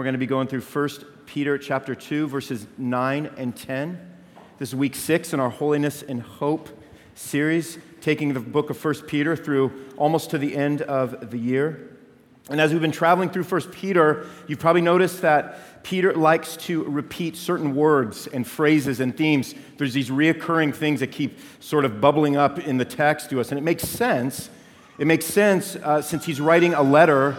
We're going to be going through 1 Peter chapter 2 verses 9 and 10. This is week 6 in our Holiness and Hope series, taking the book of 1 Peter through almost to the end of the year. And as we've been traveling through 1 Peter, you've probably noticed that Peter likes to repeat certain words and phrases and themes. There's these reoccurring things that keep sort of bubbling up in the text to us. And it makes sense. It makes sense uh, since he's writing a letter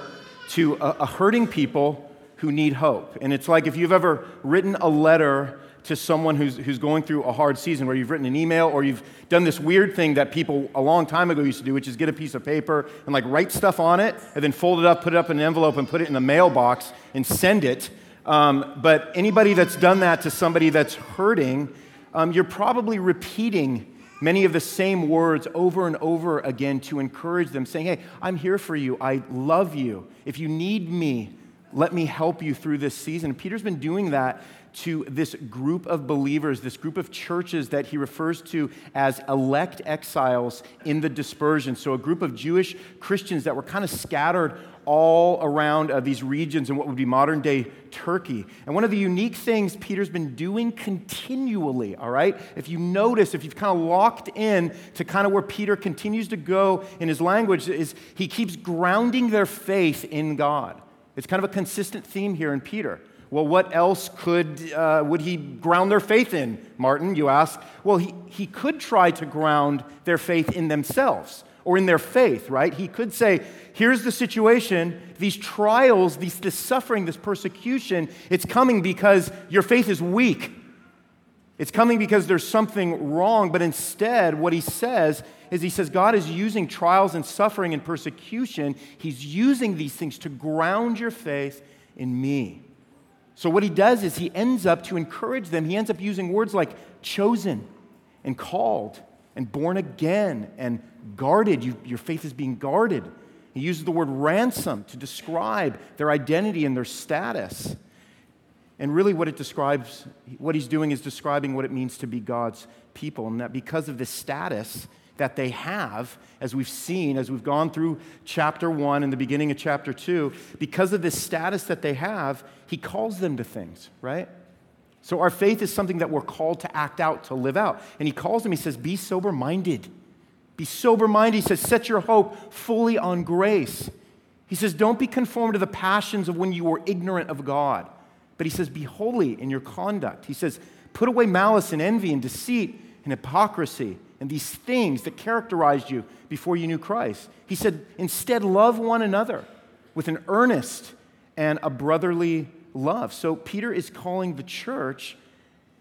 to a, a hurting people who need hope. And it's like if you've ever written a letter to someone who's, who's going through a hard season, where you've written an email or you've done this weird thing that people a long time ago used to do, which is get a piece of paper and like write stuff on it and then fold it up, put it up in an envelope, and put it in the mailbox and send it. Um, but anybody that's done that to somebody that's hurting, um, you're probably repeating many of the same words over and over again to encourage them, saying, Hey, I'm here for you. I love you. If you need me, let me help you through this season. Peter's been doing that to this group of believers, this group of churches that he refers to as elect exiles in the dispersion. So, a group of Jewish Christians that were kind of scattered all around uh, these regions in what would be modern day Turkey. And one of the unique things Peter's been doing continually, all right, if you notice, if you've kind of locked in to kind of where Peter continues to go in his language, is he keeps grounding their faith in God. It's kind of a consistent theme here in Peter. Well, what else could, uh, would he ground their faith in, Martin, you ask? Well, he, he could try to ground their faith in themselves or in their faith, right? He could say, here's the situation, these trials, these, this suffering, this persecution, it's coming because your faith is weak. It's coming because there's something wrong. But instead, what he says is he says God is using trials and suffering and persecution. He's using these things to ground your faith in me. So, what he does is he ends up to encourage them, he ends up using words like chosen and called and born again and guarded. You, your faith is being guarded. He uses the word ransom to describe their identity and their status. And really, what it describes, what he's doing is describing what it means to be God's people, and that because of the status, that they have, as we've seen, as we've gone through chapter one and the beginning of chapter two, because of this status that they have, he calls them to things, right? So our faith is something that we're called to act out, to live out. And he calls them, he says, be sober minded. Be sober minded. He says, set your hope fully on grace. He says, don't be conformed to the passions of when you were ignorant of God. But he says, be holy in your conduct. He says, put away malice and envy and deceit and hypocrisy and these things that characterized you before you knew Christ. He said, instead, love one another with an earnest and a brotherly love. So Peter is calling the church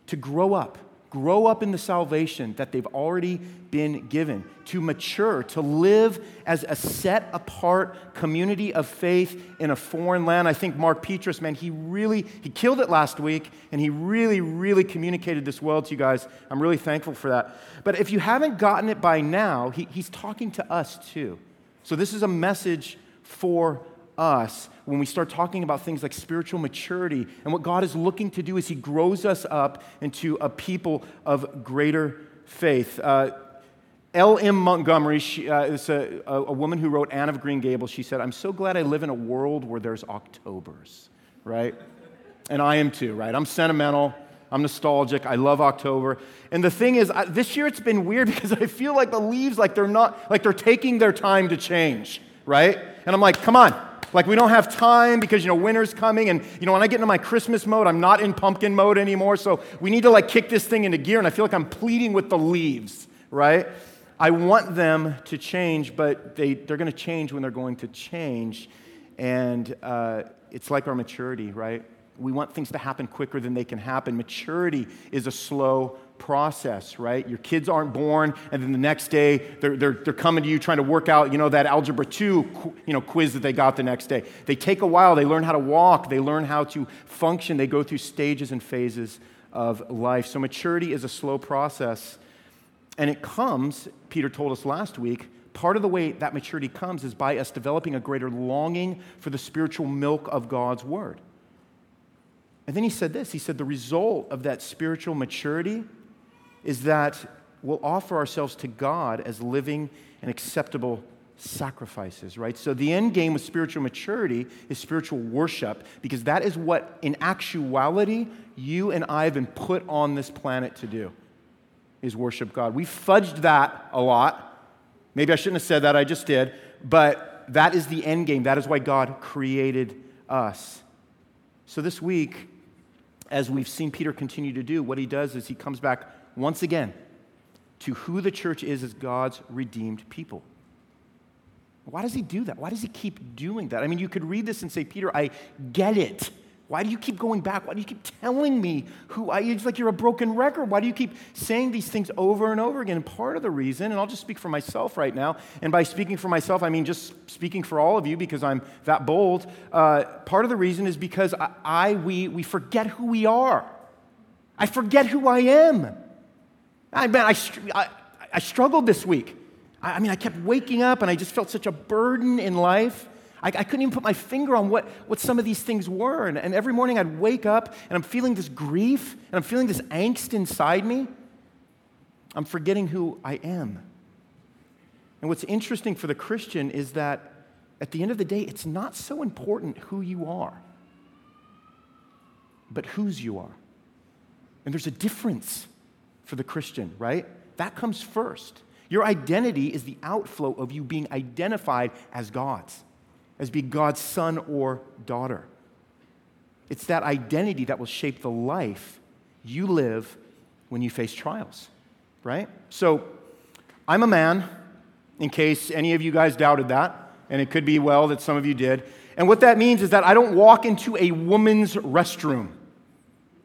to grow up grow up in the salvation that they've already been given, to mature, to live as a set apart community of faith in a foreign land. I think Mark Petrus, man, he really, he killed it last week and he really, really communicated this well to you guys. I'm really thankful for that. But if you haven't gotten it by now, he, he's talking to us too. So this is a message for us when we start talking about things like spiritual maturity. And what God is looking to do is He grows us up into a people of greater faith. Uh, L.M. Montgomery she, uh, is a, a, woman who wrote Anne of Green Gables. She said, I'm so glad I live in a world where there's Octobers, right? And I am too, right? I'm sentimental. I'm nostalgic. I love October. And the thing is, I, this year it's been weird because I feel like the leaves, like they're not, like they're taking their time to change, right? And I'm like, come on, like we don't have time because you know winter's coming and you know when I get into my Christmas mode, I'm not in pumpkin mode anymore. So we need to like kick this thing into gear and I feel like I'm pleading with the leaves, right? I want them to change, but they, they're going to change when they're going to change. And uh, it's like our maturity, right? We want things to happen quicker than they can happen. Maturity is a slow process, right? Your kids aren't born, and then the next day they're, they're, they're coming to you trying to work out, you know, that Algebra 2 you know, quiz that they got the next day. They take a while. They learn how to walk. They learn how to function. They go through stages and phases of life. So maturity is a slow process. And it comes, Peter told us last week, part of the way that maturity comes is by us developing a greater longing for the spiritual milk of God's word. And then he said this he said, the result of that spiritual maturity is that we'll offer ourselves to God as living and acceptable sacrifices, right? So the end game with spiritual maturity is spiritual worship because that is what, in actuality, you and I have been put on this planet to do, is worship God. We fudged that a lot. Maybe I shouldn't have said that, I just did. But that is the end game. That is why God created us. So this week, as we've seen Peter continue to do, what he does is he comes back once again to who the church is as God's redeemed people. Why does he do that? Why does he keep doing that? I mean, you could read this and say, Peter, I get it. Why do you keep going back? Why do you keep telling me who I It's like you're a broken record. Why do you keep saying these things over and over again? And part of the reason, and I'll just speak for myself right now, and by speaking for myself, I mean just speaking for all of you because I'm that bold. Uh, part of the reason is because I, I, we, we forget who we are. I forget who I am. I, man, I, I, I struggled this week. I, I mean, I kept waking up and I just felt such a burden in life. I, I, couldn't even put my finger on what, what some of these things were. And, and every morning I'd wake up and I'm feeling this grief and I'm feeling this angst inside me. I'm forgetting who I am. And what's interesting for the Christian is that at the end of the day, it's not so important who you are, but whose you are. And there's a difference for the Christian, right? That comes first. Your identity is the outflow of you being identified as God's as being God's son or daughter. It's that identity that will shape the life you live when you face trials, right? So, I'm a man, in case any of you guys doubted that, and it could be well that some of you did. And what that means is that I don't walk into a woman's restroom,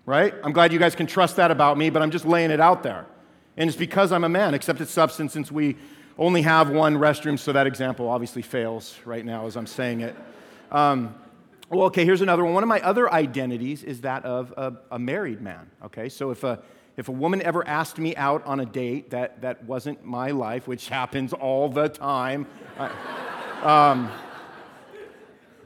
right? I'm glad you guys can trust that about me, but I'm just laying it out there. And it's because I'm a man, except it's substance since we only have one restroom, so that example obviously fails right now as I'm saying it. Um, well, okay, here's another one. One of my other identities is that of a, a, married man, okay? So if a, if a woman ever asked me out on a date that, that wasn't my life, which happens all the time, I, um,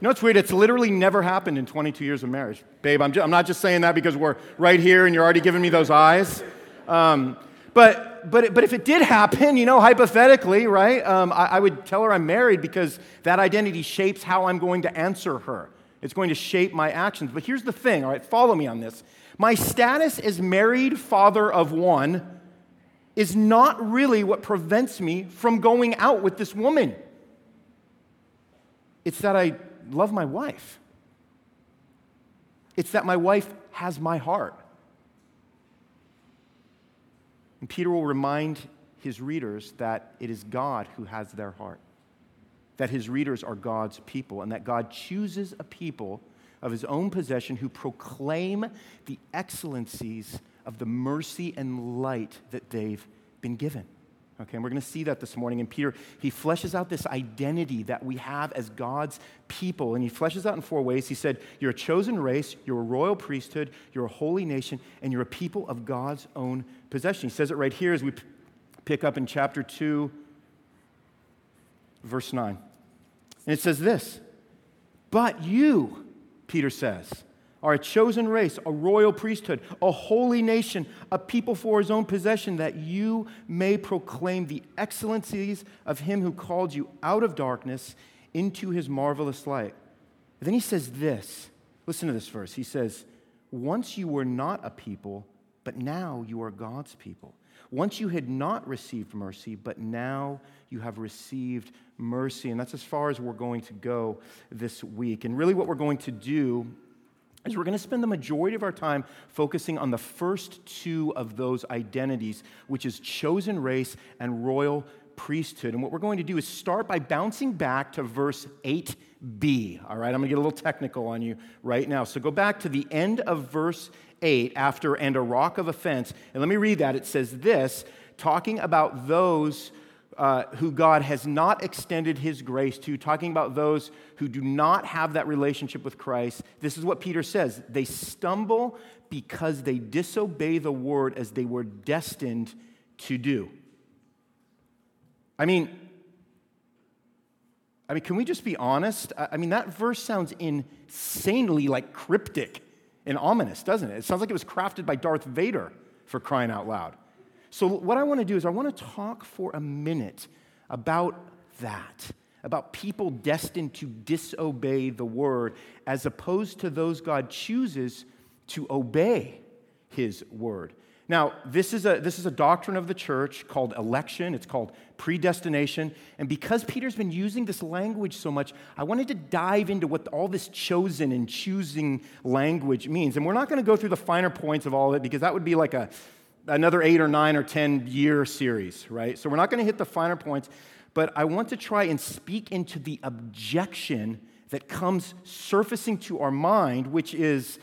you know, it's weird. It's literally never happened in 22 years of marriage. Babe, I'm, just, I'm not just saying that because we're right here and you're already giving me those eyes. Um, but, but, but if it did happen, you know, hypothetically, right, um, I, I would tell her I'm married because that identity shapes how I'm going to answer her. It's going to shape my actions. But here's the thing, all right, follow me on this. My status as married father of one is not really what prevents me from going out with this woman. It's that I love my wife. It's that my wife has my heart. And Peter will remind his readers that it is God who has their heart, that his readers are God's people, and that God chooses a people of his own possession who proclaim the excellencies of the mercy and light that they've been given. Okay, and we're going to see that this morning. And Peter, he fleshes out this identity that we have as God's people. And he fleshes out in four ways. He said, You're a chosen race, you're a royal priesthood, you're a holy nation, and you're a people of God's own possession. He says it right here as we pick up in chapter 2, verse 9. And it says this But you, Peter says, are a chosen race, a royal priesthood, a holy nation, a people for his own possession, that you may proclaim the excellencies of him who called you out of darkness into his marvelous light. And then he says this listen to this verse. He says, Once you were not a people, but now you are God's people. Once you had not received mercy, but now you have received mercy. And that's as far as we're going to go this week. And really, what we're going to do is we're going to spend the majority of our time focusing on the first two of those identities, which is chosen race and royal priesthood. And what we're going to do is start by bouncing back to verse 8b. All right, I'm going to get a little technical on you right now. So go back to the end of verse 8 after and a rock of offense. And let me read that. It says this, talking about those uh, who God has not extended his grace to, talking about those who do not have that relationship with Christ. This is what Peter says they stumble because they disobey the word as they were destined to do. I mean, I mean, can we just be honest? I mean, that verse sounds insanely like cryptic and ominous, doesn't it? It sounds like it was crafted by Darth Vader for crying out loud. So, what I want to do is, I want to talk for a minute about that, about people destined to disobey the word, as opposed to those God chooses to obey his word. Now, this is, a, this is a doctrine of the church called election. It's called predestination. And because Peter's been using this language so much, I wanted to dive into what all this chosen and choosing language means. And we're not going to go through the finer points of all of it because that would be like a, another eight or nine or 10 year series, right? So we're not going to hit the finer points. But I want to try and speak into the objection that comes surfacing to our mind, which is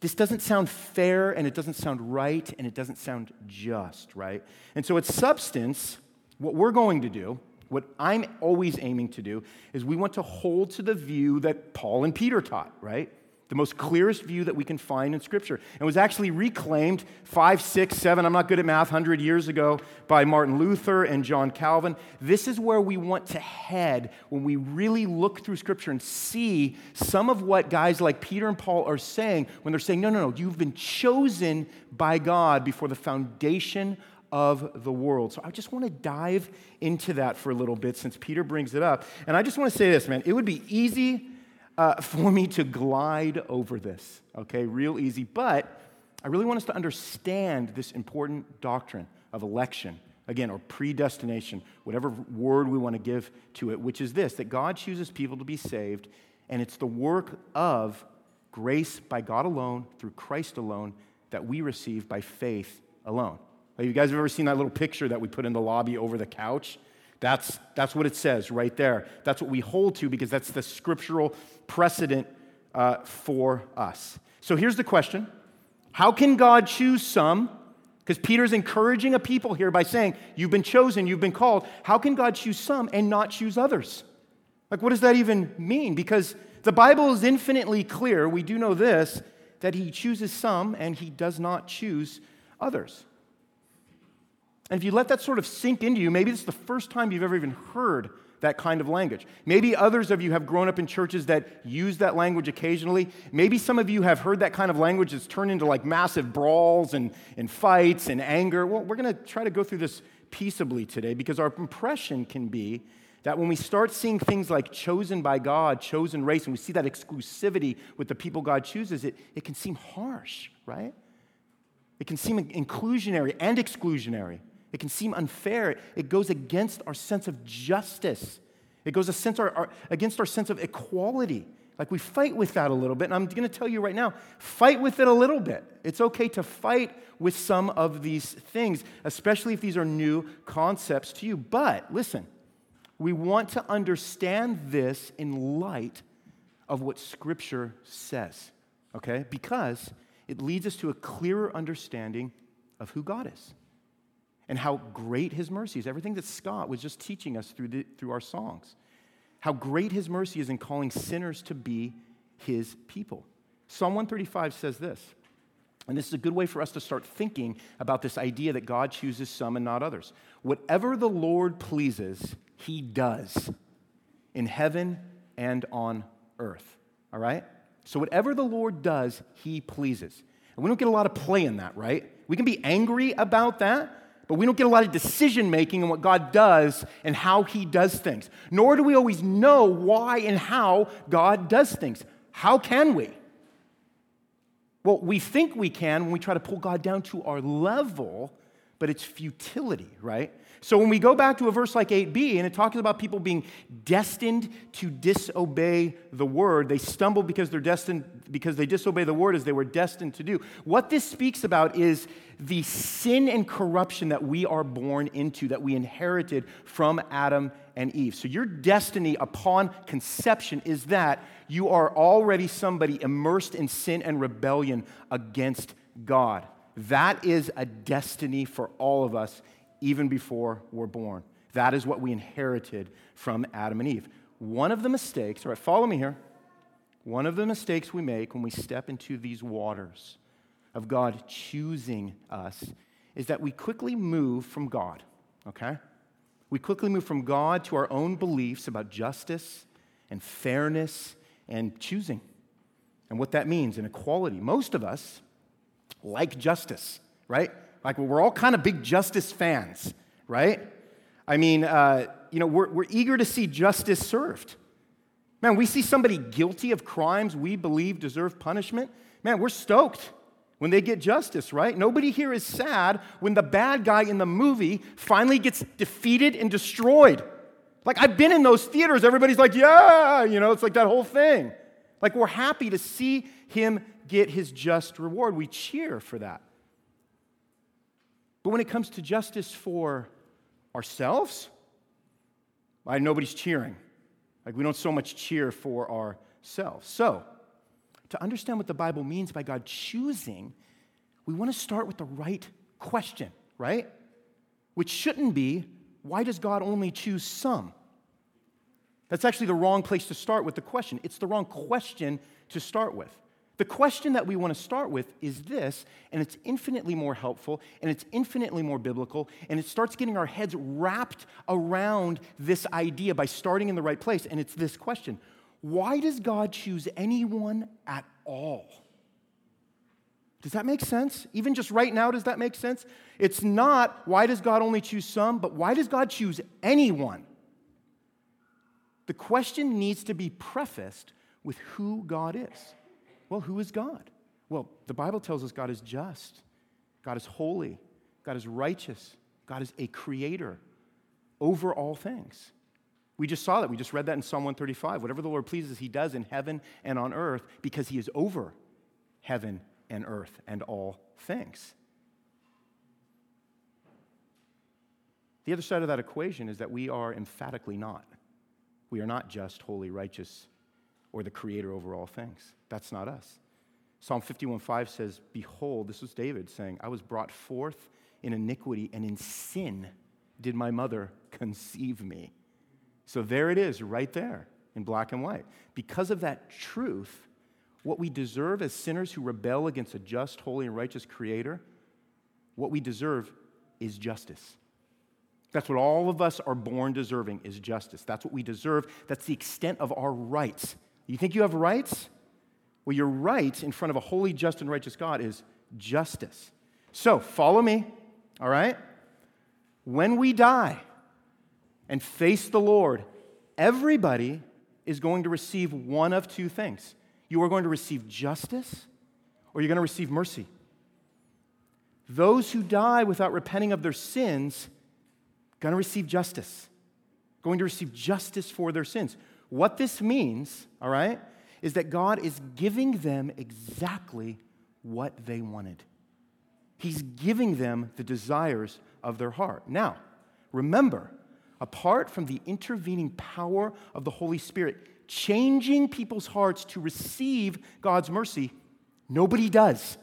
this doesn't sound fair and it doesn't sound right and it doesn't sound just, right? And so, at substance, what we're going to do, what I'm always aiming to do, is we want to hold to the view that Paul and Peter taught, right? The most clearest view that we can find in Scripture, and was actually reclaimed five, six, seven, I'm not good at math, 100 years ago by Martin Luther and John Calvin. This is where we want to head when we really look through Scripture and see some of what guys like Peter and Paul are saying when they're saying, no, no, no, you've been chosen by God before the foundation of the world. So I just want to dive into that for a little bit since Peter brings it up. And I just want to say this, man, it would be easy uh, for me to glide over this, okay? Real easy. But I really want us to understand this important doctrine of election, again, or predestination, whatever word we want to give to it, which is this that God chooses people to be saved, and it's the work of grace by God alone, through Christ alone, that we receive by faith alone. Have you guys have ever seen that little picture that we put in the lobby over the couch? That's, that's what it says right there. That's what we hold to because that's the scriptural precedent uh, for us. So here's the question How can God choose some? Because Peter's encouraging a people here by saying, You've been chosen, you've been called. How can God choose some and not choose others? Like, what does that even mean? Because the Bible is infinitely clear. We do know this that He chooses some and He does not choose others. And if you let that sort of sink into you, maybe this is the first time you've ever even heard that kind of language. Maybe others of you have grown up in churches that use that language occasionally. Maybe some of you have heard that kind of language that's turned into like massive brawls and, and fights and anger. Well, we're going to try to go through this peaceably today because our impression can be that when we start seeing things like chosen by God, chosen race, and we see that exclusivity with the people God chooses, it, it can seem harsh, right? It can seem inclusionary and exclusionary. It can seem unfair. It goes against our sense of justice. It goes against our sense of equality. Like we fight with that a little bit. And I'm going to tell you right now fight with it a little bit. It's okay to fight with some of these things, especially if these are new concepts to you. But listen, we want to understand this in light of what Scripture says, okay? Because it leads us to a clearer understanding of who God is and how great his mercy is. Everything that Scott was just teaching us through, the, through our songs. How great his mercy is in calling sinners to be his people. Psalm 135 says this, and this is a good way for us to start thinking about this idea that God chooses some and not others. Whatever the Lord pleases, he does in heaven and on earth. All right? So, whatever the Lord does, he pleases. And we don't get a lot of play in that, right? We can be angry about that, but we don't get a lot of decision making in what God does and how He does things. Nor do we always know why and how God does things. How can we? Well, we think we can when we try to pull God down to our level, but it's futility, right? So when we go back to a verse like 8b, and it talks about people being destined to disobey the word, they stumble because they're destined, because they disobey the word as they were destined to do. What this speaks about is the sin and corruption that we are born into, that we inherited from Adam and Eve. So your destiny upon conception is that you are already somebody immersed in sin and rebellion against God. That is a destiny for all of us even before we're born. That is what we inherited from Adam and Eve. One of the mistakes, all right, follow me here. One of the mistakes we make when we step into these waters of God choosing us is that we quickly move from God, okay? We quickly move from God to our own beliefs about justice and fairness and choosing and what that means and equality. Most of us like justice, right? Like we're all kind of big justice fans, right? I mean, uh, you know, we're, we're eager to see justice served. Man, we see somebody guilty of crimes we believe deserve punishment. Man, we're stoked when they get justice, right? Nobody here is sad when the bad guy in the movie finally gets defeated and destroyed. Like, I've been in those theaters, everybody's like, yeah, you know, it's like that whole thing. Like, we're happy to see him get his just reward. We cheer for that. But when it comes to justice for ourselves, why nobody's cheering. Like, we don't so much cheer for ourselves. So, to understand what the Bible means by God choosing, we want to start with the right question, right? Which shouldn't be, why does God only choose some? That's actually the wrong place to start with the question. It's the wrong question to start with. The question that we want to start with is this, and it's infinitely more helpful, and it's infinitely more biblical, and it starts getting our heads wrapped around this idea by starting in the right place. And it's this question Why does God choose anyone at all? Does that make sense? Even just right now, does that make sense? It's not why does God only choose some, but why does God choose anyone? The question needs to be prefaced with who God is. Well, who is God? Well, the Bible tells us God is just, God is holy, God is righteous, God is a creator over all things. We just saw that. We just read that in Psalm 135. Whatever the Lord pleases, he does in heaven and on earth because he is over heaven and earth and all things. The other side of that equation is that we are emphatically not. We are not just, holy, righteous, or the creator over all things. That's not us. Psalm 51:5 says, Behold, this was David saying, I was brought forth in iniquity, and in sin did my mother conceive me. So there it is, right there in black and white. Because of that truth, what we deserve as sinners who rebel against a just, holy, and righteous creator, what we deserve is justice. That's what all of us are born deserving is justice. That's what we deserve. That's the extent of our rights. You think you have rights? Well, your right in front of a holy, just, and righteous God is justice. So, follow me, all right? When we die and face the Lord, everybody is going to receive one of two things. You are going to receive justice or you're going to receive mercy. Those who die without repenting of their sins going to receive justice. Going to receive justice for their sins. What this means, all right, is that God is giving them exactly what they wanted. He's giving them the desires of their heart. Now, remember, apart from the intervening power of the Holy Spirit changing people's hearts to receive God's mercy, nobody does.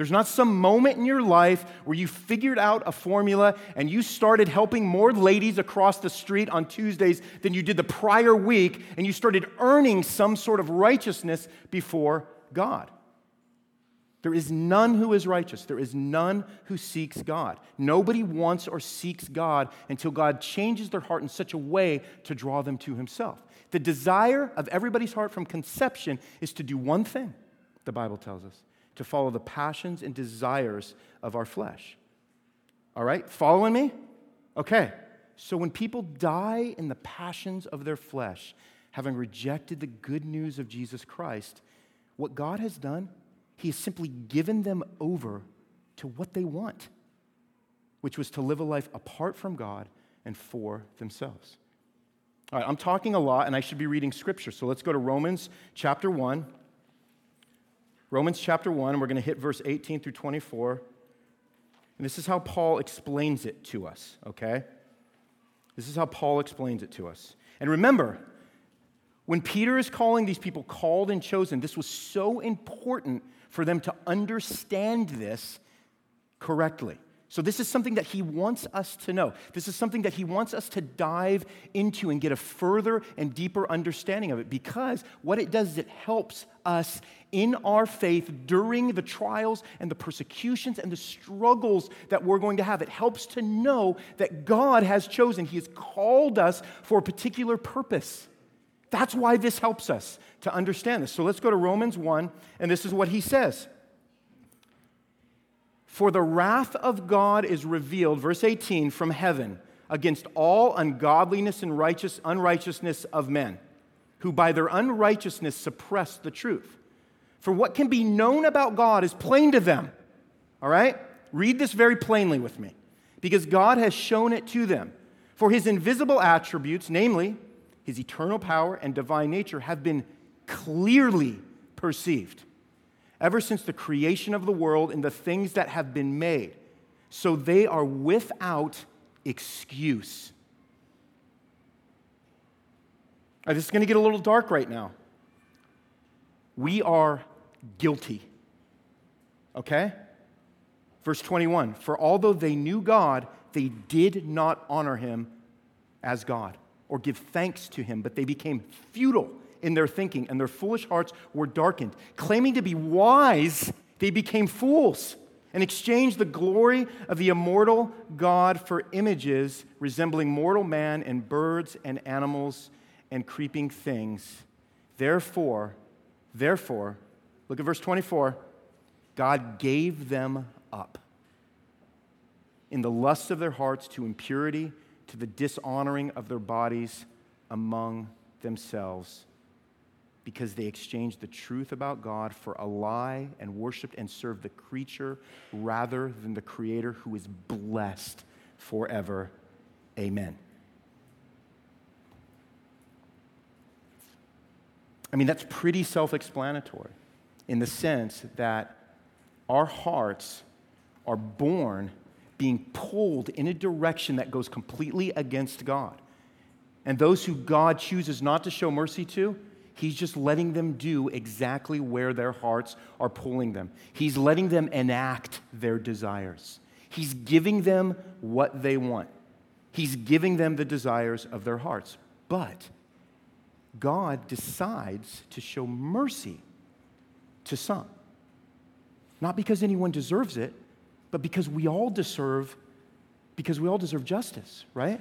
There's not some moment in your life where you figured out a formula and you started helping more ladies across the street on Tuesdays than you did the prior week, and you started earning some sort of righteousness before God. There is none who is righteous. There is none who seeks God. Nobody wants or seeks God until God changes their heart in such a way to draw them to Himself. The desire of everybody's heart from conception is to do one thing, the Bible tells us to follow the passions and desires of our flesh. All right? Following me? Okay. So when people die in the passions of their flesh, having rejected the good news of Jesus Christ, what God has done, He has simply given them over to what they want, which was to live a life apart from God and for themselves. All right, I'm talking a lot and I should be reading scripture. So let's go to Romans chapter 1. Romans chapter 1, we're going to hit verse 18 through 24. And this is how Paul explains it to us, okay? This is how Paul explains it to us. And remember, when Peter is calling these people called and chosen, this was so important for them to understand this correctly. So, this is something that he wants us to know. This is something that he wants us to dive into and get a further and deeper understanding of it because what it does is it helps us in our faith during the trials and the persecutions and the struggles that we're going to have. It helps to know that God has chosen, He has called us for a particular purpose. That's why this helps us to understand this. So, let's go to Romans 1, and this is what he says. For the wrath of God is revealed, verse 18, from heaven against all ungodliness and righteous unrighteousness of men, who by their unrighteousness suppress the truth. For what can be known about God is plain to them. All right? Read this very plainly with me, because God has shown it to them. For his invisible attributes, namely his eternal power and divine nature, have been clearly perceived ever since the creation of the world and the things that have been made. So they are without excuse. Right, this is going to get a little dark right now. We are guilty. Okay? Verse 21 For although they knew God, they did not honor him as God or give thanks to him, but they became futile in their thinking, and their foolish hearts were darkened. Claiming to be wise, they became fools and exchanged the glory of the immortal God for images resembling mortal man and birds and animals and creeping things. Therefore, therefore, look at verse 24. God gave them up in the lusts of their hearts to impurity, to the dishonoring of their bodies among themselves because they exchanged the truth about God for a lie and worshiped and served the creature rather than the Creator who is blessed forever. Amen. I mean, that's pretty self explanatory in the sense that our hearts are born being pulled in a direction that goes completely against God. And those who God chooses not to show mercy to, He's just letting them do exactly where their hearts are pulling them. He's letting them enact their desires. He's giving them what they want. He's giving them the desires of their hearts. But God decides to show mercy to some. Not because anyone deserves it, but because we all deserve because we all deserve justice, right?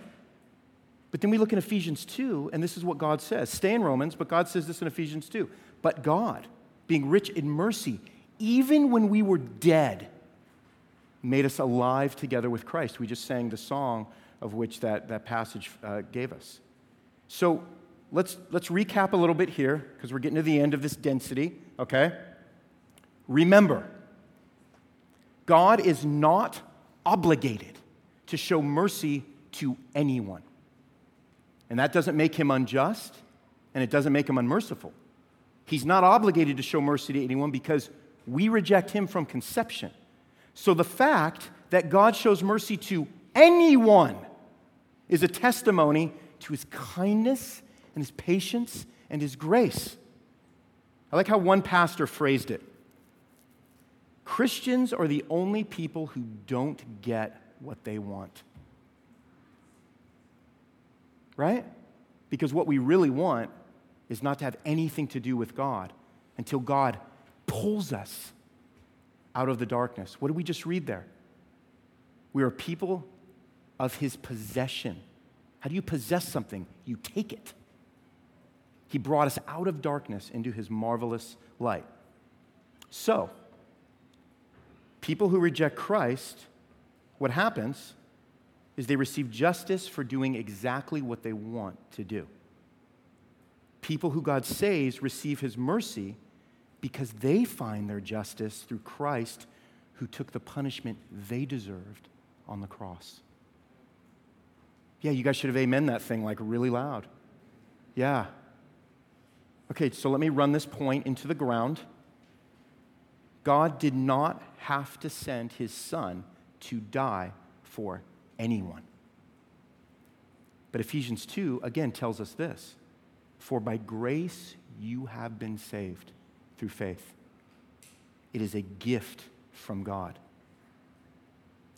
But then we look in Ephesians 2, and this is what God says. Stay in Romans, but God says this in Ephesians 2. But God, being rich in mercy, even when we were dead, made us alive together with Christ. We just sang the song of which that, that passage uh, gave us. So let's, let's recap a little bit here, because we're getting to the end of this density, okay? Remember, God is not obligated to show mercy to anyone. And that doesn't make him unjust, and it doesn't make him unmerciful. He's not obligated to show mercy to anyone because we reject him from conception. So the fact that God shows mercy to anyone is a testimony to his kindness and his patience and his grace. I like how one pastor phrased it Christians are the only people who don't get what they want right? Because what we really want is not to have anything to do with God until God pulls us out of the darkness. What did we just read there? We are people of his possession. How do you possess something? You take it. He brought us out of darkness into his marvelous light. So, people who reject Christ, what happens is they receive justice for doing exactly what they want to do. People who God saves receive his mercy because they find their justice through Christ who took the punishment they deserved on the cross. Yeah, you guys should have amen that thing like really loud. Yeah. Okay, so let me run this point into the ground. God did not have to send his son to die for anyone. But Ephesians 2 again tells us this For by grace you have been saved through faith. It is a gift from God.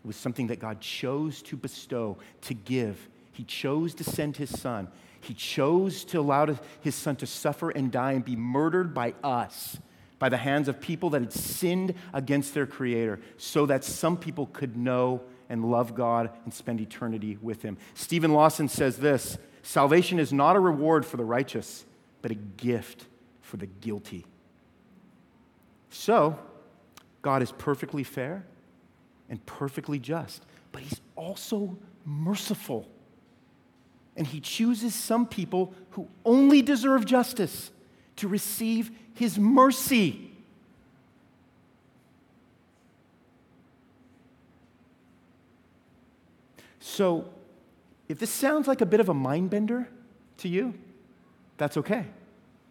It was something that God chose to bestow, to give. He chose to send his son. He chose to allow his son to suffer and die and be murdered by us, by the hands of people that had sinned against their creator, so that some people could know and love God and spend eternity with Him. Stephen Lawson says this Salvation is not a reward for the righteous, but a gift for the guilty. So, God is perfectly fair and perfectly just, but He's also merciful. And he chooses some people who only deserve justice to receive his mercy. So, if this sounds like a bit of a mind bender to you, that's okay.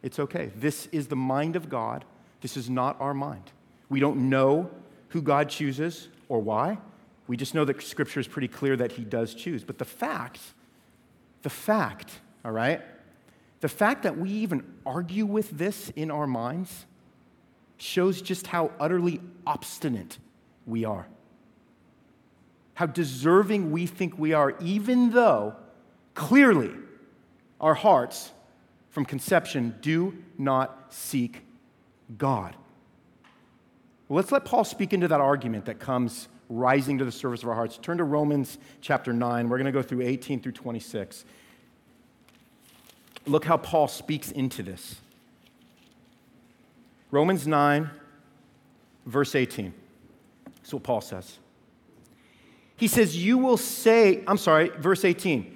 It's okay. This is the mind of God. This is not our mind. We don't know who God chooses or why. We just know that Scripture is pretty clear that He does choose. But the fact, the fact, all right, the fact that we even argue with this in our minds shows just how utterly obstinate we are. How deserving we think we are, even though clearly our hearts from conception do not seek God. Well, let's let Paul speak into that argument that comes rising to the surface of our hearts. Turn to Romans chapter 9. We're going to go through 18 through 26. Look how Paul speaks into this. Romans 9, verse 18. That's what Paul says. He says, You will say, I'm sorry, verse 18.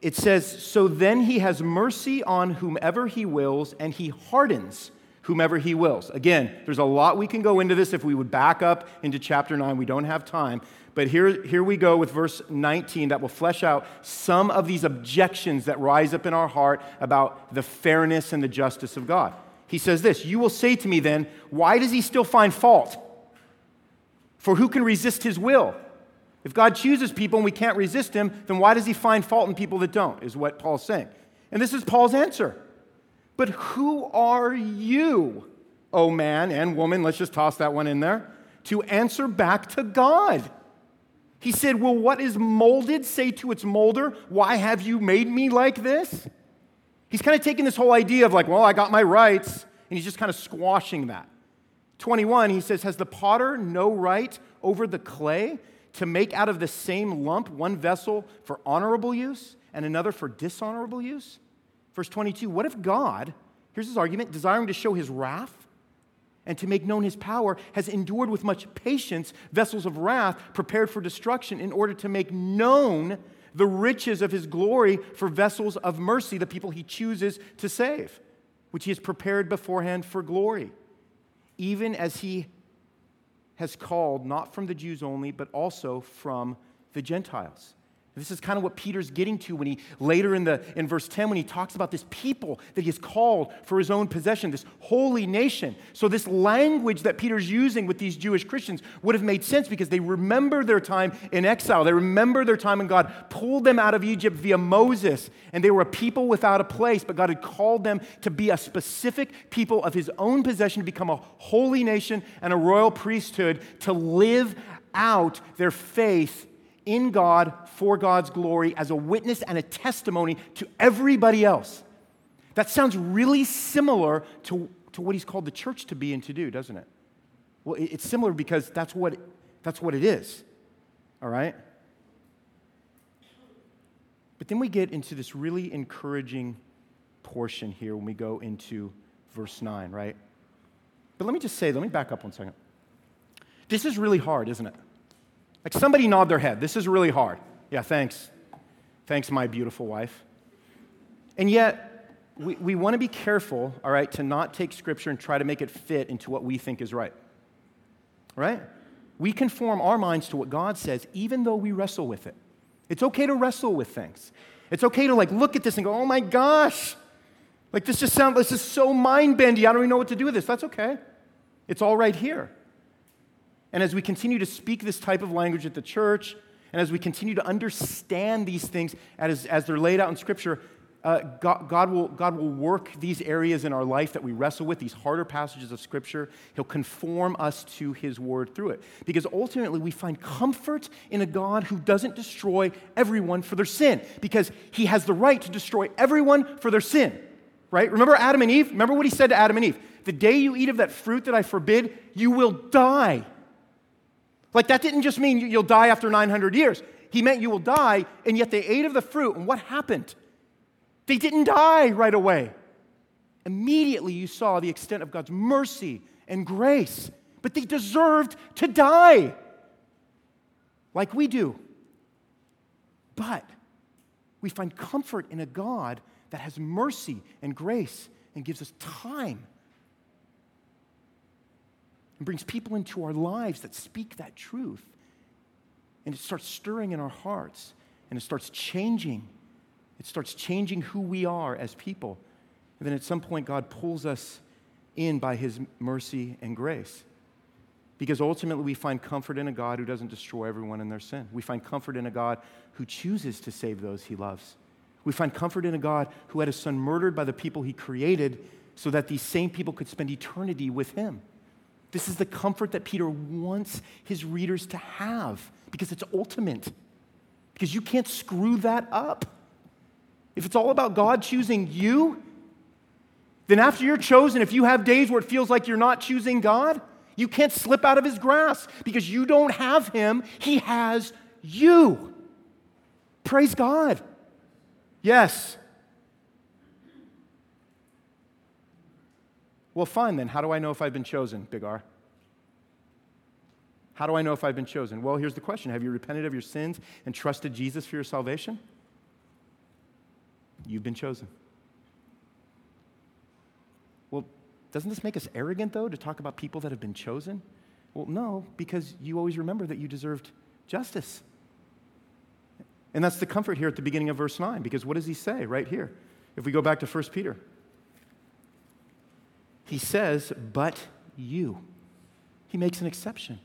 It says, So then he has mercy on whomever he wills, and he hardens whomever he wills. Again, there's a lot we can go into this if we would back up into chapter 9. We don't have time. But here, here we go with verse 19 that will flesh out some of these objections that rise up in our heart about the fairness and the justice of God. He says this You will say to me then, why does he still find fault? For who can resist his will? If God chooses people and we can't resist him, then why does he find fault in people that don't? Is what Paul's saying. And this is Paul's answer. But who are you, oh man and woman? Let's just toss that one in there. To answer back to God. He said, Will what is molded say to its molder, Why have you made me like this? He's kind of taking this whole idea of like, Well, I got my rights, and he's just kind of squashing that. 21, he says, Has the potter no right over the clay to make out of the same lump one vessel for honorable use and another for dishonorable use? Verse 22 What if God, here's his argument, desiring to show his wrath and to make known his power, has endured with much patience vessels of wrath prepared for destruction in order to make known the riches of his glory for vessels of mercy, the people he chooses to save, which he has prepared beforehand for glory, even as he has called not from the Jews only, but also from the Gentiles. This is kind of what Peter's getting to when he later in, the, in verse 10 when he talks about this people that he has called for his own possession, this holy nation. So, this language that Peter's using with these Jewish Christians would have made sense because they remember their time in exile. They remember their time when God pulled them out of Egypt via Moses, and they were a people without a place, but God had called them to be a specific people of his own possession, to become a holy nation and a royal priesthood, to live out their faith in God for God's glory as a witness and a testimony to everybody else. That sounds really similar to, to what he's called the church to be and to do, doesn't it? Well, it's similar because that's what, that's what it is. All right? But then we get into this really encouraging portion here when we go into verse 9, right? But let me just say, let me back up one second. This is really hard, isn't it? Like somebody nod their head. This is really hard. Yeah, thanks. Thanks, my beautiful wife. And yet, we, we want to be careful, all right, to not take Scripture and try to make it fit into what we think is right. Right? We conform our minds to what God says, even though we wrestle with it. It's okay to wrestle with things. It's okay to like look at this and go, oh my gosh, like this just sounds, this is so mind bendy. I don't even know what to do with this. That's okay. It's all right here. And as we continue to speak this type of language at the church, and as we continue to understand these things as, as they're laid out in Scripture, uh, God, God, will, God will work these areas in our life that we wrestle with, these harder passages of Scripture. He'll conform us to His Word through it. Because ultimately, we find comfort in a God who doesn't destroy everyone for their sin, because He has the right to destroy everyone for their sin. Right? Remember Adam and Eve? Remember what He said to Adam and Eve? The day you eat of that fruit that I forbid, you will die. Like, that didn't just mean you'll die after 900 years. He meant you will die, and yet they ate of the fruit. And what happened? They didn't die right away. Immediately, you saw the extent of God's mercy and grace, but they deserved to die like we do. But We find comfort in a God that has mercy and grace and gives us time and brings people into our lives that speak that truth. And it starts stirring in our hearts and it starts changing. It starts changing who we are as people. And then at some point, God pulls us in by his mercy and grace. Because ultimately, we find comfort in a God who doesn't destroy everyone in their sin. We find comfort in a God who chooses to save those he loves. We find comfort in a God who had his son murdered by the people he created so that these same people could spend eternity with him. This is the comfort that Peter wants his readers to have because it's ultimate. Because you can't screw that up. If it's all about God choosing you, then after you're chosen, if you have days where it feels like you're not choosing God, you can't slip out of his grasp because you don't have him, he has you. Praise God. Yes. Well, fine then. How do I know if I've been chosen, Big R? How do I know if I've been chosen? Well, here's the question Have you repented of your sins and trusted Jesus for your salvation? You've been chosen. Well, doesn't this make us arrogant, though, to talk about people that have been chosen? Well, no, because you always remember that you deserved justice. And that's the comfort here at the beginning of verse 9, because what does he say right here? If we go back to 1 Peter, he says, But you. He makes an exception.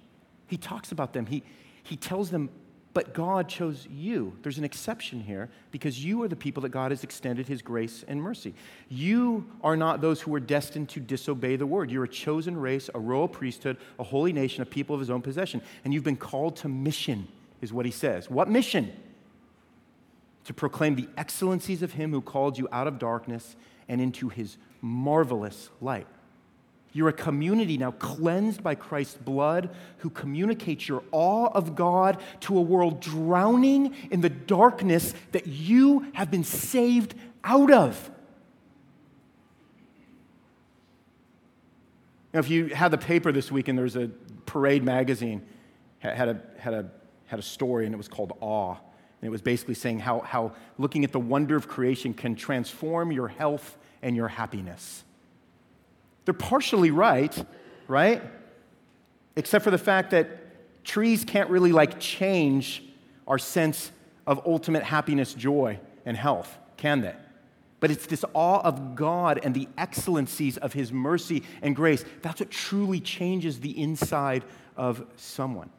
He talks about them. He, he tells them, but God chose you. There's an exception here because you are the people that God has extended his grace and mercy. You are not those who are destined to disobey the word. You're a chosen race, a royal priesthood, a holy nation, a people of his own possession. And you've been called to mission, is what he says. What mission? To proclaim the excellencies of him who called you out of darkness and into his marvelous light. You're a community now cleansed by Christ's blood who communicates your awe of God to a world drowning in the darkness that you have been saved out of. Now, if you had the paper this week and there was a Parade magazine had a, had a, had a story and it was called Awe. And it was basically saying how, how looking at the wonder of creation can transform your health and your happiness. They're partially right, right? Except for the fact that trees can't really like change our sense of ultimate happiness, joy, and health, can they? But it's this awe of God and the excellencies of His mercy and grace. That's what truly changes the inside of someone.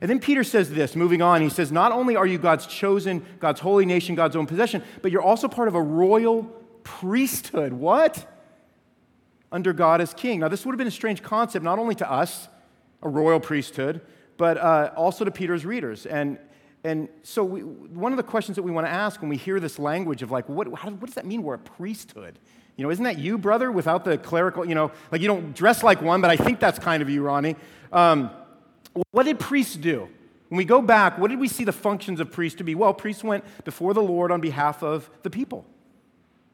And then Peter says this, moving on, he says, Not only are you God's chosen, God's holy nation, God's own possession, but you're also part of a royal priesthood. What? under God as king. Now, this would have been a strange concept, not only to us, a royal priesthood, but uh, also to Peter's readers. And, and so, we, one of the questions that we want to ask when we hear this language of like, what, how, what does that mean we're a priesthood? You know, isn't that you, brother, without the clerical, you know, like you don't dress like one, but I think that's kind of you, Ronnie. Um, what did priests do? When we go back, what did we see the functions of priests to be? Well, priests went before the Lord on behalf of the people.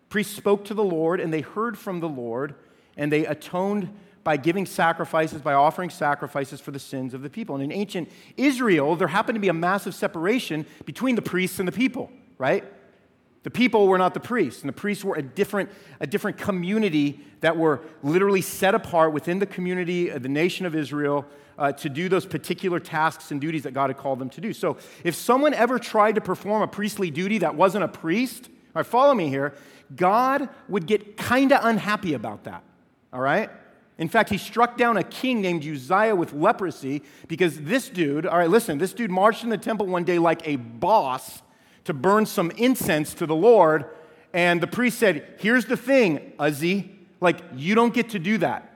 Priests spoke to the Lord and they heard from the Lord and they atoned by giving sacrifices, by offering sacrifices for the sins of the people. And in ancient Israel, there happened to be a massive separation between the priests and the people, right? The people were not the priests, and the priests were a different, a different community that were literally set apart within the community of the nation of Israel uh, to do those particular tasks and duties that God had called them to do. So if someone ever tried to perform a priestly duty that wasn't a priest, all right, follow me here, God would get kind of unhappy about that all right? In fact, he struck down a king named Uzziah with leprosy because this dude, all right, listen, this dude marched in the temple one day like a boss to burn some incense to the Lord. And the priest said, Here's the thing, Uzzy, like, you don't get to do that.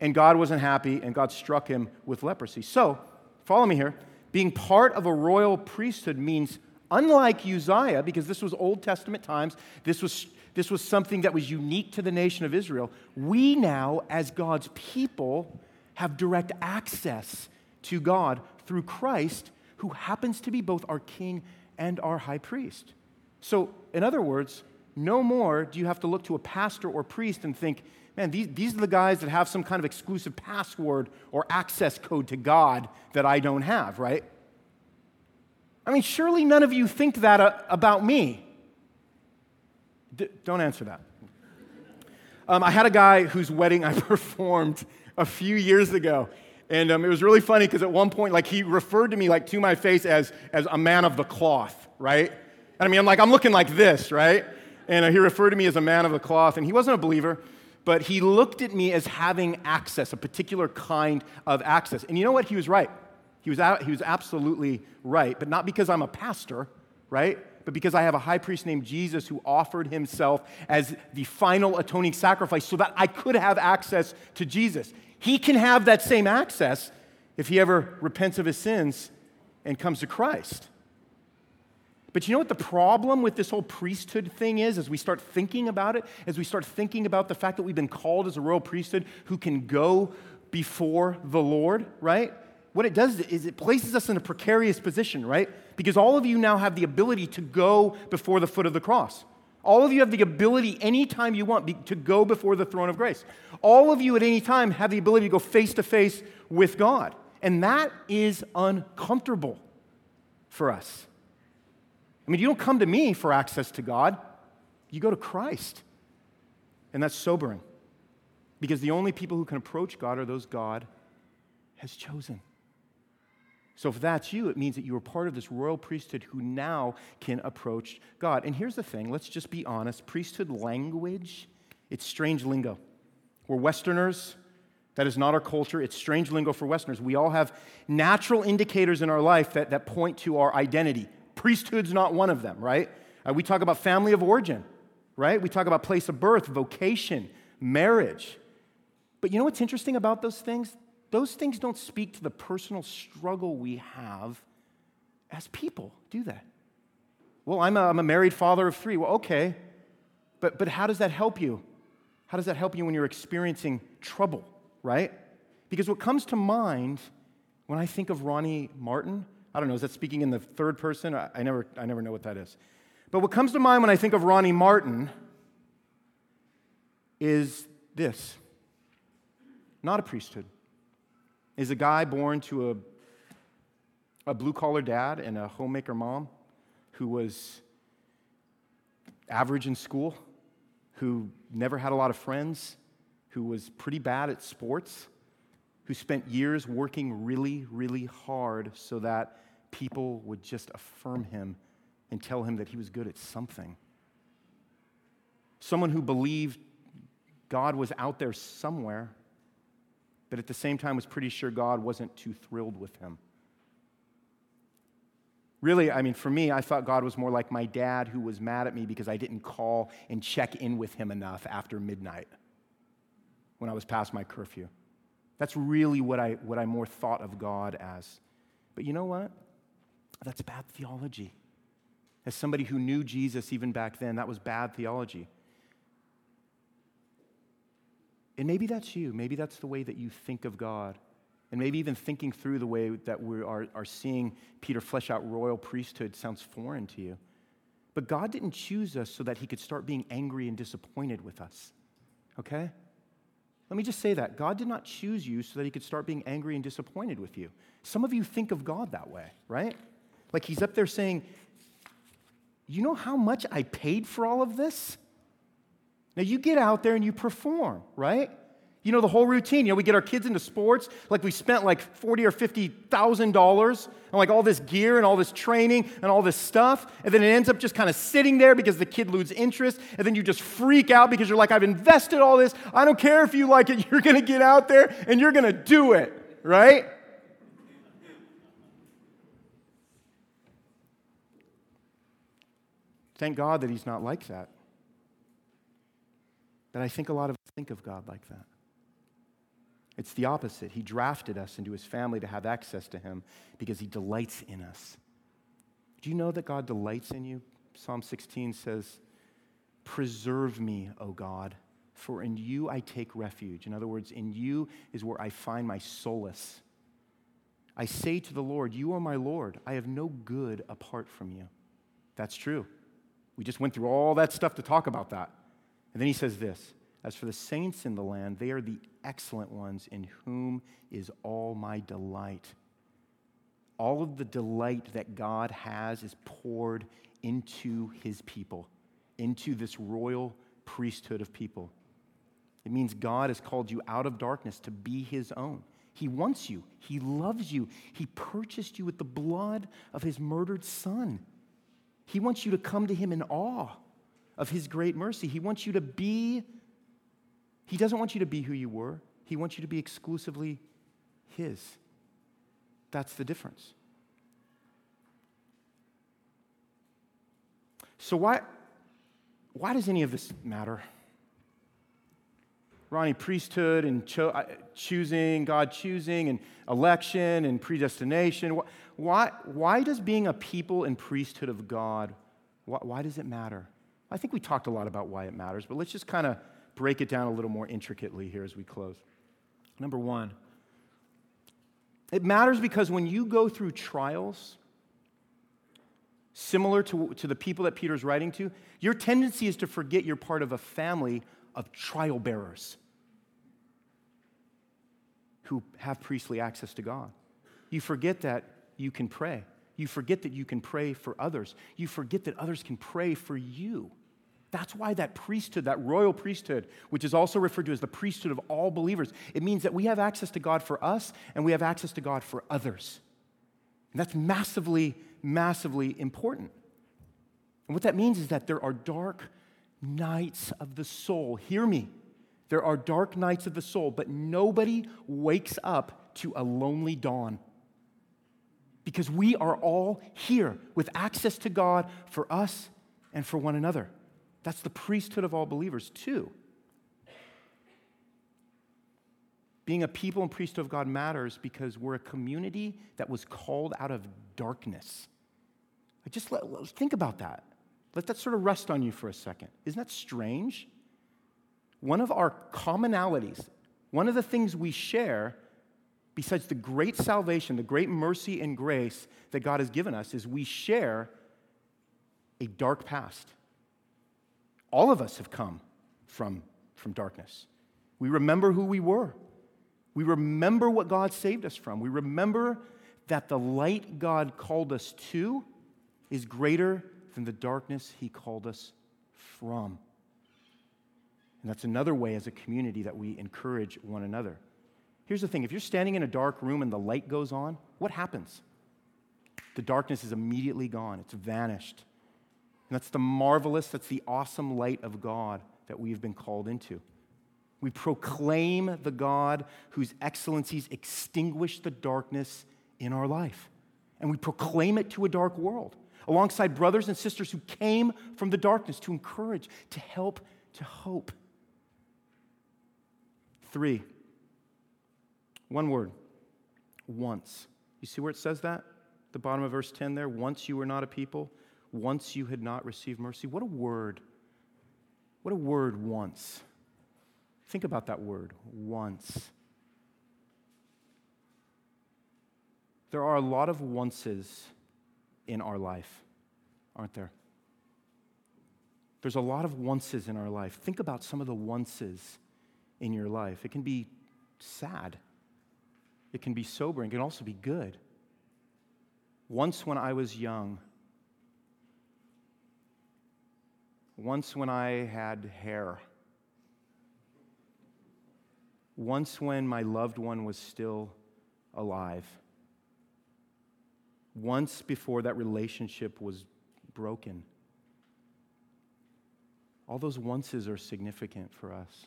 And God wasn't happy, and God struck him with leprosy. So, follow me here. Being part of a royal priesthood means, unlike Uzziah, because this was Old Testament times, this was this was something that was unique to the nation of Israel. We now, as God's people, have direct access to God through Christ, who happens to be both our king and our high priest. So, in other words, no more do you have to look to a pastor or priest and think, man, these, these are the guys that have some kind of exclusive password or access code to God that I don't have, right? I mean, surely none of you think that uh, about me D- don't answer that. Um, I had a guy whose wedding I performed a few years ago. And um, it was really funny because at one point, like, he referred to me, like, to my face as, as a man of the cloth, right? And I mean, I'm like, I'm looking like this, right? And uh, he referred to me as a man of the cloth. And he wasn't a believer, but he looked at me as having access, a particular kind of access. And you know what? He was right. He was, he was absolutely right, but not because I'm a pastor, right? But because I have a high priest named Jesus who offered himself as the final atoning sacrifice so that I could have access to Jesus. He can have that same access if he ever repents of his sins and comes to Christ. But you know what the problem with this whole priesthood thing is as we start thinking about it, as we start thinking about the fact that we've been called as a royal priesthood who can go before the Lord, right? What it does is it places us in a precarious position, right? Because all of you now have the ability to go before the foot of the cross. All of you have the ability anytime you want to go before the throne of grace. All of you at any time have the ability to go face to face with God. And that is uncomfortable for us. I mean, you don't come to me for access to God, you go to Christ. And that's sobering because the only people who can approach God are those God has chosen. So, if that's you, it means that you are part of this royal priesthood who now can approach God. And here's the thing let's just be honest priesthood language, it's strange lingo. We're Westerners. That is not our culture. It's strange lingo for Westerners. We all have natural indicators in our life that, that point to our identity. Priesthood's not one of them, right? Uh, we talk about family of origin, right? We talk about place of birth, vocation, marriage. But you know what's interesting about those things? Those things don't speak to the personal struggle we have as people, do they? Well, I'm a, I'm a married father of three. Well, okay. But, but how does that help you? How does that help you when you're experiencing trouble, right? Because what comes to mind when I think of Ronnie Martin I don't know, is that speaking in the third person? I, I, never, I never know what that is. But what comes to mind when I think of Ronnie Martin is this not a priesthood. Is a guy born to a, a blue collar dad and a homemaker mom who was average in school, who never had a lot of friends, who was pretty bad at sports who spent years working really, really hard so that people would just affirm him and tell him that he was good at something. Someone who believed God was out there somewhere, but at the same time was pretty sure God wasn't too thrilled with him. Really, I mean, for me, I thought God was more like my dad who was mad at me because I didn't call and check in with him enough after midnight when I was past my curfew. That's really what I, what I more thought of God as. But you know what? That's bad theology. As somebody who knew Jesus even back then, that was bad theology. And maybe that's you. Maybe that's the way that you think of God. And maybe even thinking through the way that we are, are seeing Peter flesh out royal priesthood sounds foreign to you. But God didn't choose us so that he could start being angry and disappointed with us. Okay? Let me just say that. God did not choose you so that he could start being angry and disappointed with you. Some of you think of God that way, right? Like he's up there saying, You know how much I paid for all of this? Now you get out there and you perform, right? You know the whole routine. You know, we get our kids into sports, like we spent like forty or fifty thousand dollars on like all this gear and all this training and all this stuff, and then it ends up just kind of sitting there because the kid loses interest, and then you just freak out because you're like, I've invested all this. I don't care if you like it. You're gonna get out there and you're gonna do it, right? Thank God that He's not like that. But I think a lot of us think of God like that. It's the opposite. He drafted us into his family to have access to him because he delights in us. Do you know that God delights in you? Psalm 16 says, Preserve me, O God, for in you I take refuge. In other words, in you is where I find my solace. I say to the Lord, You are my Lord. I have no good apart from you. That's true. We just went through all that stuff to talk about that. And then he says this as for the saints in the land, they are the excellent ones in whom is all my delight. All of the delight that God has is poured into his people, into this royal priesthood of people. It means God has called you out of darkness to be his own. He wants you, he loves you, he purchased you with the blood of his murdered son. He wants you to come to him in awe of his great mercy. He wants you to be, he doesn't want you to be who you were, he wants you to be exclusively his. That's the difference. So, why, why does any of this matter? Ronnie, priesthood and cho- uh, choosing, God choosing, and election and predestination. Why, why does being a people and priesthood of God, why, why does it matter? I think we talked a lot about why it matters, but let's just kind of break it down a little more intricately here as we close. Number one, it matters because when you go through trials, similar to, to the people that Peter's writing to, your tendency is to forget you're part of a family of trial bearers who have priestly access to God. You forget that you can pray. You forget that you can pray for others. You forget that others can pray for you. That's why that priesthood, that royal priesthood, which is also referred to as the priesthood of all believers, it means that we have access to God for us and we have access to God for others. And that's massively, massively important. And what that means is that there are dark nights of the soul. Hear me. There are dark nights of the soul, but nobody wakes up to a lonely dawn. Because we are all here with access to God for us and for one another. That's the priesthood of all believers, too. Being a people and priesthood of God matters because we're a community that was called out of darkness. I just let, think about that. Let that sort of rest on you for a second. Isn't that strange? One of our commonalities, one of the things we share, besides the great salvation, the great mercy and grace that God has given us, is we share a dark past. All of us have come from, from darkness. We remember who we were. We remember what God saved us from. We remember that the light God called us to is greater than the darkness He called us from. And that's another way as a community that we encourage one another. Here's the thing if you're standing in a dark room and the light goes on, what happens? The darkness is immediately gone, it's vanished. And that's the marvelous, that's the awesome light of God that we've been called into. We proclaim the God whose excellencies extinguish the darkness in our life. And we proclaim it to a dark world alongside brothers and sisters who came from the darkness to encourage, to help, to hope. Three, one word, once. You see where it says that? The bottom of verse 10 there. Once you were not a people, once you had not received mercy. What a word. What a word, once. Think about that word, once. There are a lot of onces in our life, aren't there? There's a lot of onces in our life. Think about some of the onces in your life. It can be sad, it can be sobering, it can also be good. Once, when I was young, once when I had hair, once when my loved one was still alive, once before that relationship was broken. All those onces are significant for us.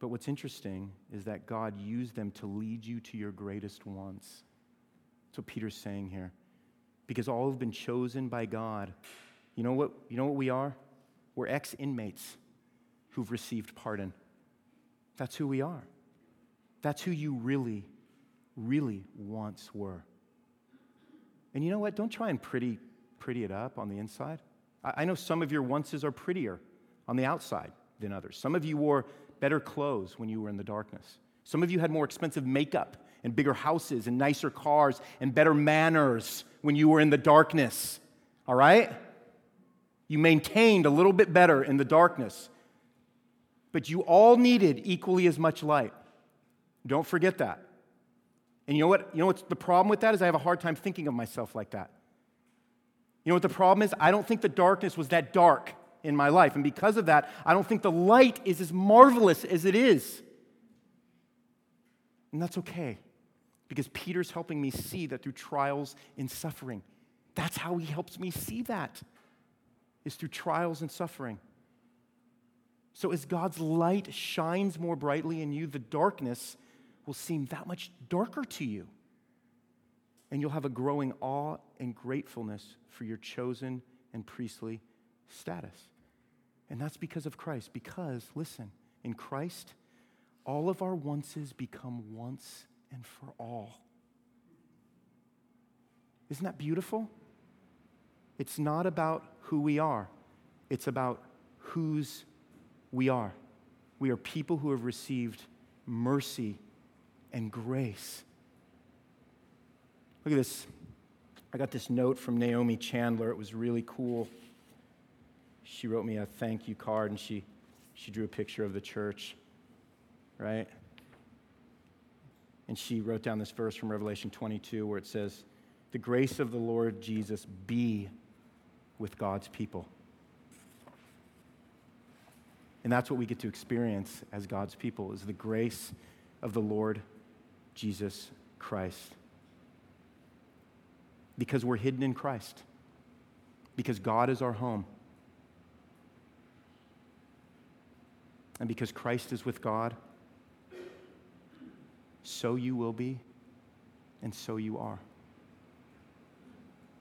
But what's interesting is that God used them to lead you to your greatest wants. That's what Peter's saying here. Because all have been chosen by God. You know what, you know what we are? We're ex inmates who've received pardon. That's who we are. That's who you really, really once were. And you know what? Don't try and pretty, pretty it up on the inside. I, I know some of your onces are prettier on the outside than others. Some of you wore better clothes when you were in the darkness. Some of you had more expensive makeup and bigger houses and nicer cars and better manners when you were in the darkness. All right? You maintained a little bit better in the darkness. But you all needed equally as much light. Don't forget that. And you know what? You know what's the problem with that is I have a hard time thinking of myself like that. You know what the problem is? I don't think the darkness was that dark in my life. And because of that, I don't think the light is as marvelous as it is. And that's okay because Peter's helping me see that through trials and suffering. That's how he helps me see that, is through trials and suffering. So as God's light shines more brightly in you, the darkness will seem that much darker to you. And you'll have a growing awe and gratefulness for your chosen and priestly status. And that's because of Christ. Because, listen, in Christ, all of our onces become once and for all. Isn't that beautiful? It's not about who we are, it's about whose we are. We are people who have received mercy and grace. Look at this. I got this note from Naomi Chandler. It was really cool. She wrote me a thank you card and she, she drew a picture of the church, right? And she wrote down this verse from Revelation 22 where it says, The grace of the Lord Jesus be with God's people. And that's what we get to experience as God's people is the grace of the Lord Jesus Christ. Because we're hidden in Christ. Because God is our home. And because Christ is with God, so you will be, and so you are.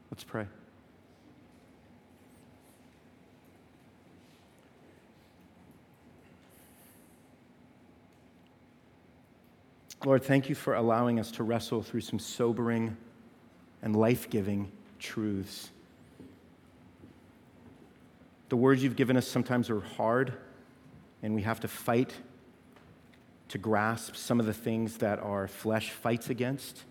Let's pray. Lord, thank you for allowing us to wrestle through some sobering and life giving truths. The words you've given us sometimes are hard, and we have to fight to grasp some of the things that our flesh fights against,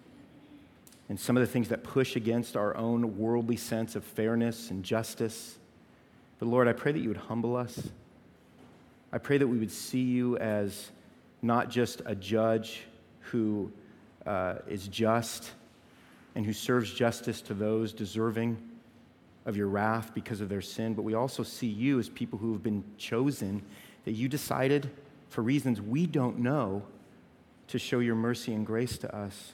and some of the things that push against our own worldly sense of fairness and justice. But Lord, I pray that you would humble us. I pray that we would see you as not just a judge who uh, is just and who serves justice to those deserving of your wrath because of their sin, but we also see you as people who have been chosen, that you decided for reasons we don't know to show your mercy and grace to us.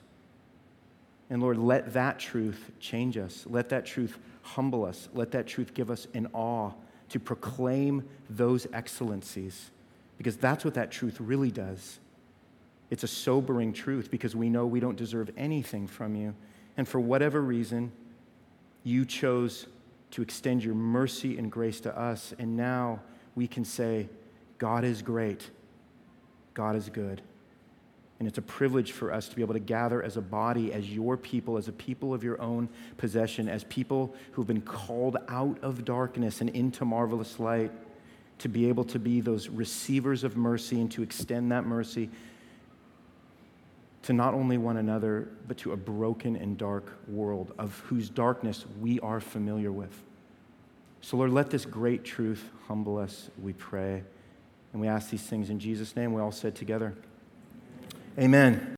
And Lord, let that truth change us. Let that truth humble us. Let that truth give us an awe to proclaim those excellencies, because that's what that truth really does. It's a sobering truth because we know we don't deserve anything from you. And for whatever reason, you chose to extend your mercy and grace to us. And now we can say, God is great, God is good. And it's a privilege for us to be able to gather as a body, as your people, as a people of your own possession, as people who've been called out of darkness and into marvelous light, to be able to be those receivers of mercy and to extend that mercy to not only one another, but to a broken and dark world of whose darkness we are familiar with. So, Lord, let this great truth humble us, we pray. And we ask these things in Jesus' name. We all said together, Amen.